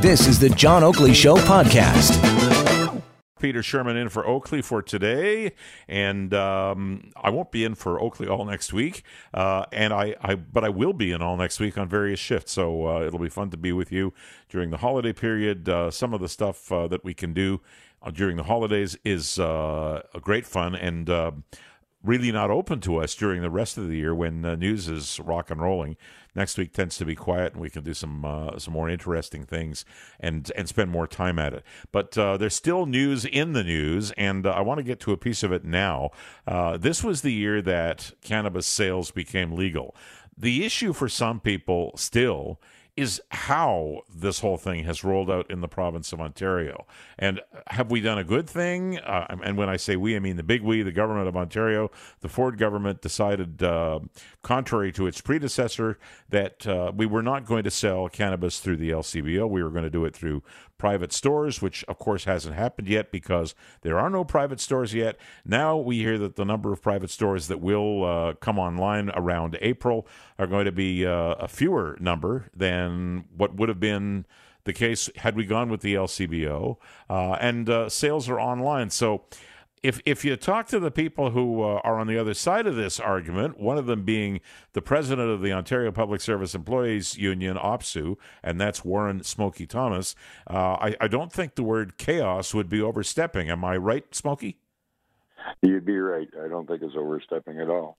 This is the John Oakley Show podcast. Peter Sherman in for Oakley for today, and um, I won't be in for Oakley all next week. Uh, and I, I, but I will be in all next week on various shifts. So uh, it'll be fun to be with you during the holiday period. Uh, some of the stuff uh, that we can do uh, during the holidays is uh, great fun, and really not open to us during the rest of the year when uh, news is rock and rolling. Next week tends to be quiet, and we can do some uh, some more interesting things and and spend more time at it. But uh, there's still news in the news, and uh, I want to get to a piece of it now. Uh, this was the year that cannabis sales became legal. The issue for some people still is how this whole thing has rolled out in the province of Ontario. And have we done a good thing? Uh, and when I say we, I mean the big we, the government of Ontario. The Ford government decided, uh, contrary to its predecessor, that uh, we were not going to sell cannabis through the LCBO. We were going to do it through private stores, which of course hasn't happened yet because there are no private stores yet. Now we hear that the number of private stores that will uh, come online around April are going to be uh, a fewer number than what would have been the case had we gone with the LCBO. Uh, and uh, sales are online. So if if you talk to the people who uh, are on the other side of this argument, one of them being the president of the Ontario Public Service Employees Union, (OPSEU), and that's Warren Smokey Thomas, uh, I, I don't think the word chaos would be overstepping. Am I right, Smokey? You'd be right. I don't think it's overstepping at all.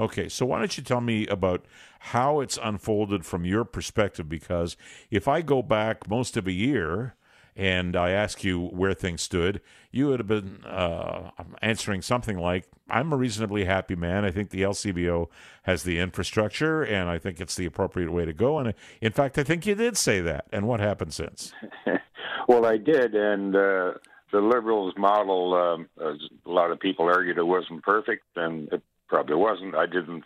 Okay, so why don't you tell me about how it's unfolded from your perspective? Because if I go back most of a year, and I ask you where things stood, you would have been uh, answering something like, I'm a reasonably happy man. I think the LCBO has the infrastructure, and I think it's the appropriate way to go. And in fact, I think you did say that. And what happened since? well, I did. And uh, the Liberals' model, um, a lot of people argued it wasn't perfect, and it probably wasn't. I didn't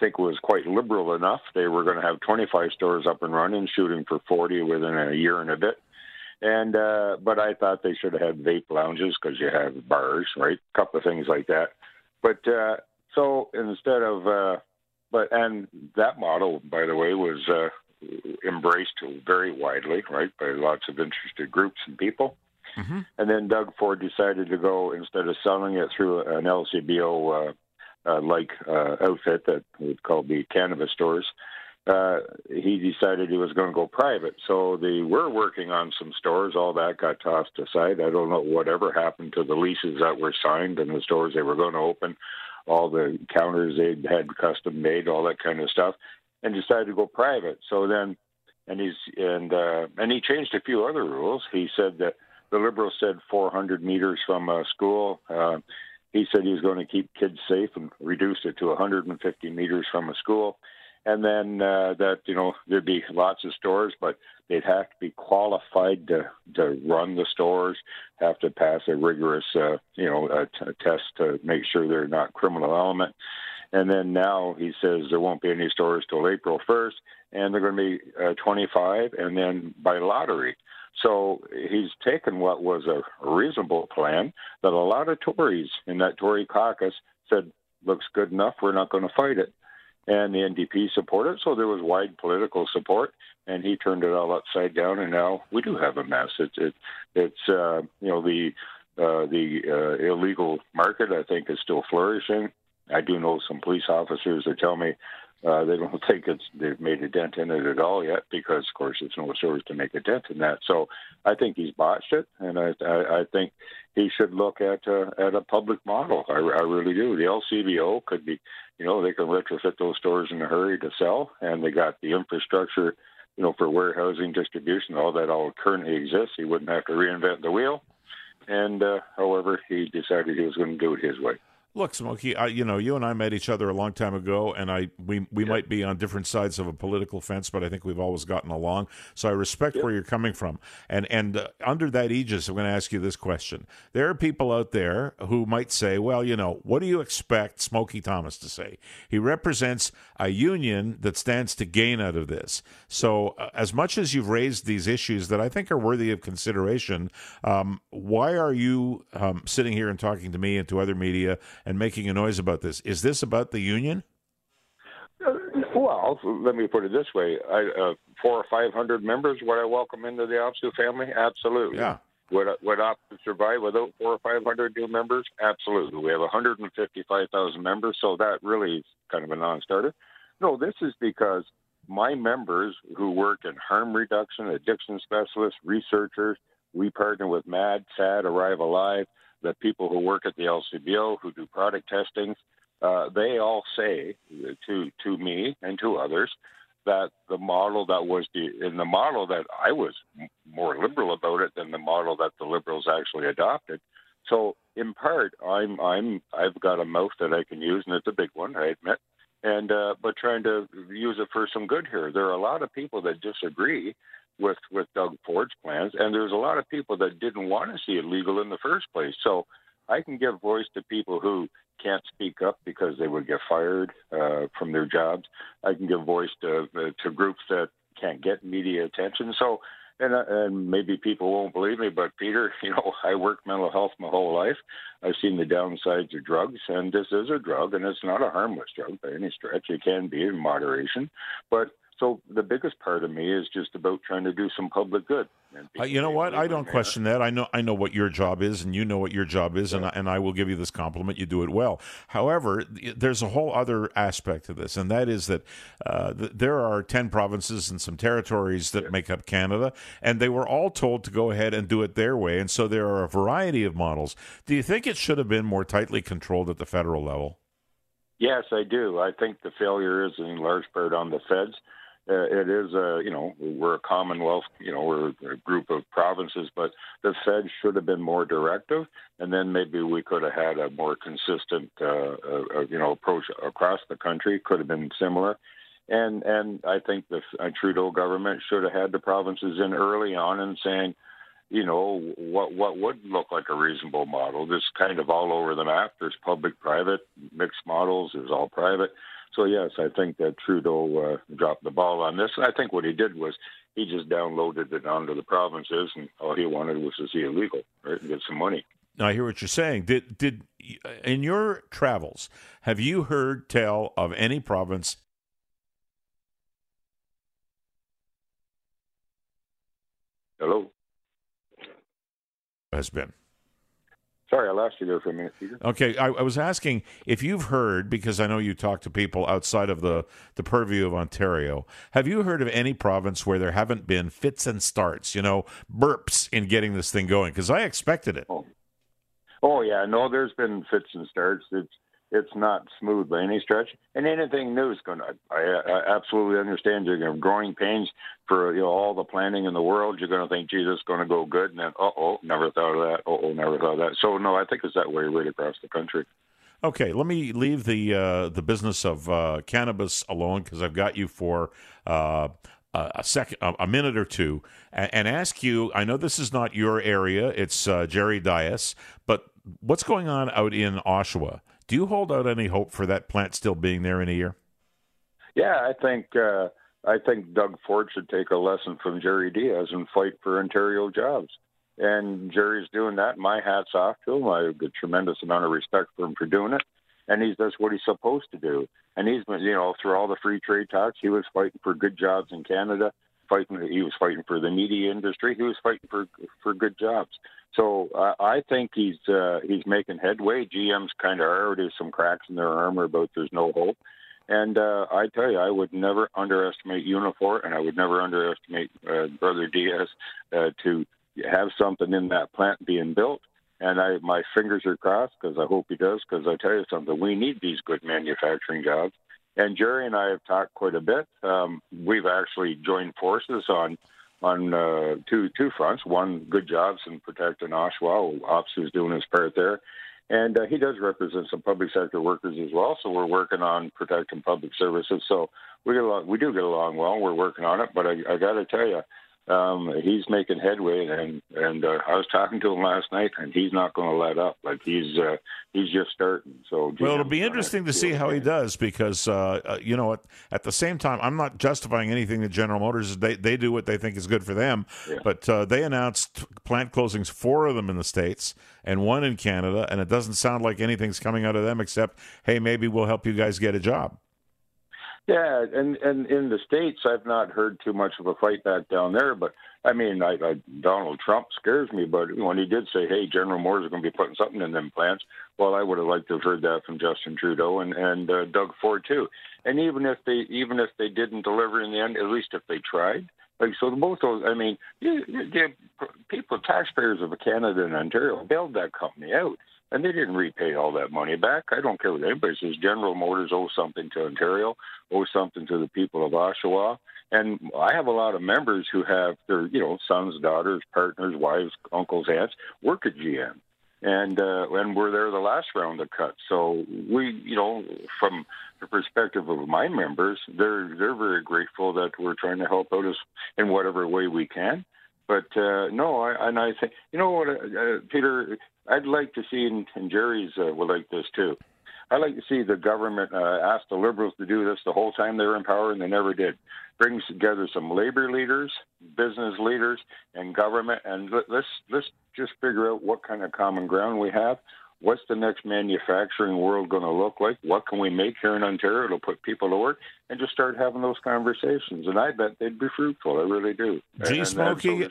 think it was quite liberal enough. They were going to have 25 stores up and running, shooting for 40 within a year and a bit. And uh, but I thought they should have had vape lounges because you have bars, right? A couple of things like that. But uh, so instead of uh, but and that model, by the way, was uh, embraced very widely, right, by lots of interested groups and people. Mm-hmm. And then Doug Ford decided to go instead of selling it through an LCBO uh, uh, like uh, outfit that would call the cannabis stores uh, he decided he was going to go private. So they were working on some stores. All that got tossed aside. I don't know whatever happened to the leases that were signed and the stores they were going to open, all the counters they had custom made, all that kind of stuff, and decided to go private. So then, and he's and uh, and he changed a few other rules. He said that the Liberals said 400 meters from a school. Uh, he said he was going to keep kids safe and reduce it to 150 meters from a school and then uh, that you know there'd be lots of stores, but they'd have to be qualified to to run the stores, have to pass a rigorous uh, you know a t- a test to make sure they're not criminal element. And then now he says there won't be any stores till April 1st, and they're going to be uh, 25, and then by lottery. So he's taken what was a reasonable plan that a lot of Tories in that Tory caucus said looks good enough. We're not going to fight it and the NDP supported. So there was wide political support, and he turned it all upside down. And now we do have a mess. It's it, it's uh, you know the uh, the uh, illegal market. I think is still flourishing. I do know some police officers that tell me uh, they don't think it's they've made a dent in it at all yet because, of course, it's no source to make a dent in that. So I think he's botched it, and I I, I think he should look at uh, at a public model. I, I really do. The LCBO could be you know, they can retrofit those stores in a hurry to sell, and they got the infrastructure, you know, for warehousing, distribution, all that all currently exists. He wouldn't have to reinvent the wheel. And uh, however, he decided he was going to do it his way. Look, Smokey, I, you know, you and I met each other a long time ago, and I we we yeah. might be on different sides of a political fence, but I think we've always gotten along. So I respect yeah. where you're coming from, and and uh, under that aegis, I'm going to ask you this question: There are people out there who might say, "Well, you know, what do you expect Smokey Thomas to say? He represents a union that stands to gain out of this. So, uh, as much as you've raised these issues that I think are worthy of consideration, um, why are you um, sitting here and talking to me and to other media?" And making a noise about this. Is this about the union? Uh, well, let me put it this way: I, uh, four or five hundred members, would I welcome into the OPSEU family? Absolutely. Yeah. Would would OPSEU survive without four or five hundred new members? Absolutely. We have 155,000 members, so that really is kind of a non-starter. No, this is because my members who work in harm reduction, addiction specialists, researchers, we partner with MADD, SADD, Arrive Alive, the people who work at the LCBO who do product testing. Uh, they all say to to me and to others that the model that was the in the model that I was more liberal about it than the model that the liberals actually adopted. So in part, I'm I'm I've got a mouth that I can use, and it's a big one, I admit. And uh, but trying to use it for some good here. There are a lot of people that disagree with with Doug Ford's plans, and there's a lot of people that didn't want to see it legal in the first place. So I can give voice to people who can't speak up because they would get fired uh, from their jobs. I can give voice to uh, to groups that can't get media attention. So, and uh, and maybe people won't believe me, but Peter, you know, I worked mental health my whole life. I've seen the downsides of drugs, and this is a drug, and it's not a harmless drug by any stretch. It can be in moderation, but so the biggest part of me is just about trying to do some public good. Uh, you know what? I don't question that. I know I know what your job is, and you know what your job is, yeah. and I, and I will give you this compliment. You do it well. However, there's a whole other aspect to this, and that is that uh, th- there are ten provinces and some territories that yeah. make up Canada, and they were all told to go ahead and do it their way, and so there are a variety of models. Do you think it should have been more tightly controlled at the federal level? Yes, I do. I think the failure is in large part on the feds uh, it is a you know we're a commonwealth you know we're a group of provinces but the fed should have been more directive and then maybe we could have had a more consistent uh, uh, you know approach across the country could have been similar. And and i think the uh, trudeau government should have had the provinces in early on and saying you know what what would look like a reasonable model. This kind of all over the map. There's public private mixed models. There's all private so yes, I think that Trudeau uh, dropped the ball on this. I think what he did was he just downloaded it onto the provinces, and all he wanted was to see it legal, right, and get some money. Now, I hear what you're saying. Did did in your travels have you heard tell of any province? Hello. Has been. Sorry, I lost you there for a minute, Peter. Okay, I, I, was asking if you've heard because I know you talk to people outside of the the purview of Ontario. Have you heard of any province where there haven't been fits and starts, you know, burps in getting this thing going? Because I expected it. Oh. oh yeah, no, there's been fits and starts. It's it's not smooth by any stretch. And anything new is going to. I, absolutely understand. You're going to growing pains for you know all the planning in the world. You're going to think, "Gee, this is going to go good," and then, "Uh oh, never thought of that." "Uh oh, never thought of that." So no, I think it's that way right across the country. Okay, let me leave the uh, the business of uh, cannabis alone because I've got you for uh, a second, a minute or two, and, ask you. I know this is not your area; it's uh, Jerry Dias, but what's going on out in Oshawa? Do you hold out any hope for that plant still being there in a year? Yeah, I think uh, I think Doug Ford should take a lesson from Jerry Dias and fight for Ontario jobs. And Jerry's doing that. My hat's off to him. I have a tremendous amount of respect for him for doing it. And he's that's what he's supposed to do. And he's been, you know, through all the free trade talks, he was fighting for good jobs in Canada. Fighting, he was fighting for the media industry. He was fighting for for good jobs. So uh, I think he's uh, he's making headway. GM's kind of already some cracks in their armor about there's no hope. And uh, I tell you, I would never underestimate Unifor, and I would never underestimate uh, Brother Dias uh, to have something in that plant being built. And I, my fingers are crossed because I hope he does. Because I tell you something, we need these good manufacturing jobs. And Jerry and I have talked quite a bit. Um, we've actually joined forces on on uh, two two fronts. One, good jobs in protecting Oshawa. Ops is doing his part there, and uh, he does represent some public sector workers as well. So we're working on protecting public services. So we get along, we do get along well. We're working on it, but I, I got to tell you, um, he's making headway, and and uh, I was talking to him last night, and he's not going to let up. Like he's uh, he's just starting. So well, it'll be interesting to see how he does because uh, uh, you know at, at, the same time, I'm not justifying anything that General Motors they they do what they think is good for them, yeah. but uh, they announced plant closings, four of them in the states and one in Canada, and it doesn't sound like anything's coming out of them except hey, maybe we'll help you guys get a job. Yeah, and and in the states, I've not heard too much of a fight back down there. But I mean, I, I, Donald Trump scares me. But when he did say, "Hey, General Motors is going to be putting something in them plants," well, I would have liked to have heard that from Justin Trudeau and and uh, Doug Ford too. And even if they even if they didn't deliver in the end, at least if they tried. Like so, both those. I mean, you, you, you, people, taxpayers of Canada and Ontario, bailed that company out and they didn't repay all that money back. I don't care what anybody says. General Motors owes something to Ontario, owes something to the people of Oshawa. And I have a lot of members who have their, you know, sons, daughters, partners, wives, uncles, aunts work at GM. And uh, and we're there the last round of cuts. So we, you know, from the perspective of my members, they're they're very grateful that we're trying to help out us in whatever way we can. But uh, no, I, and I think you know what, uh, Peter. I'd like to see, and, and Jerry's uh, would like this too. I'd like to see the government uh, ask the Liberals to do this the whole time they were in power, and they never did. Brings together some labor leaders, business leaders, and government, and let, let's let's just figure out what kind of common ground we have. What's the next manufacturing world going to look like? What can we make here in Ontario to put people to work? And just start having those conversations. And I bet they'd be fruitful. I really do. Gee, Smokey,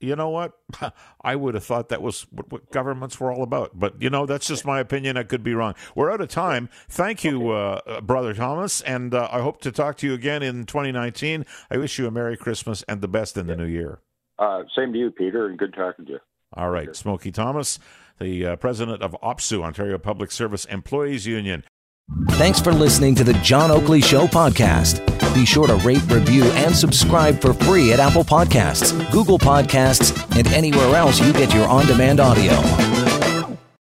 you know what? I would have thought that was what, what, governments were all about. But, you know, that's just my opinion. I could be wrong. We're out of time. Thank you, uh, uh, Brother Thomas. And uh, I hope to talk to you again in 2019. I wish you a Merry Christmas and the best in the new year. Uh, same to you, Peter, and good talking to you. All right. Smokey Thomas, the uh, president of OPSEU, Ontario Public Service Employees Union. Thanks for listening to the John Oakley Show podcast. Be sure to rate, review, and subscribe for free at Apple Podcasts, Google Podcasts, and anywhere else you get your on demand audio.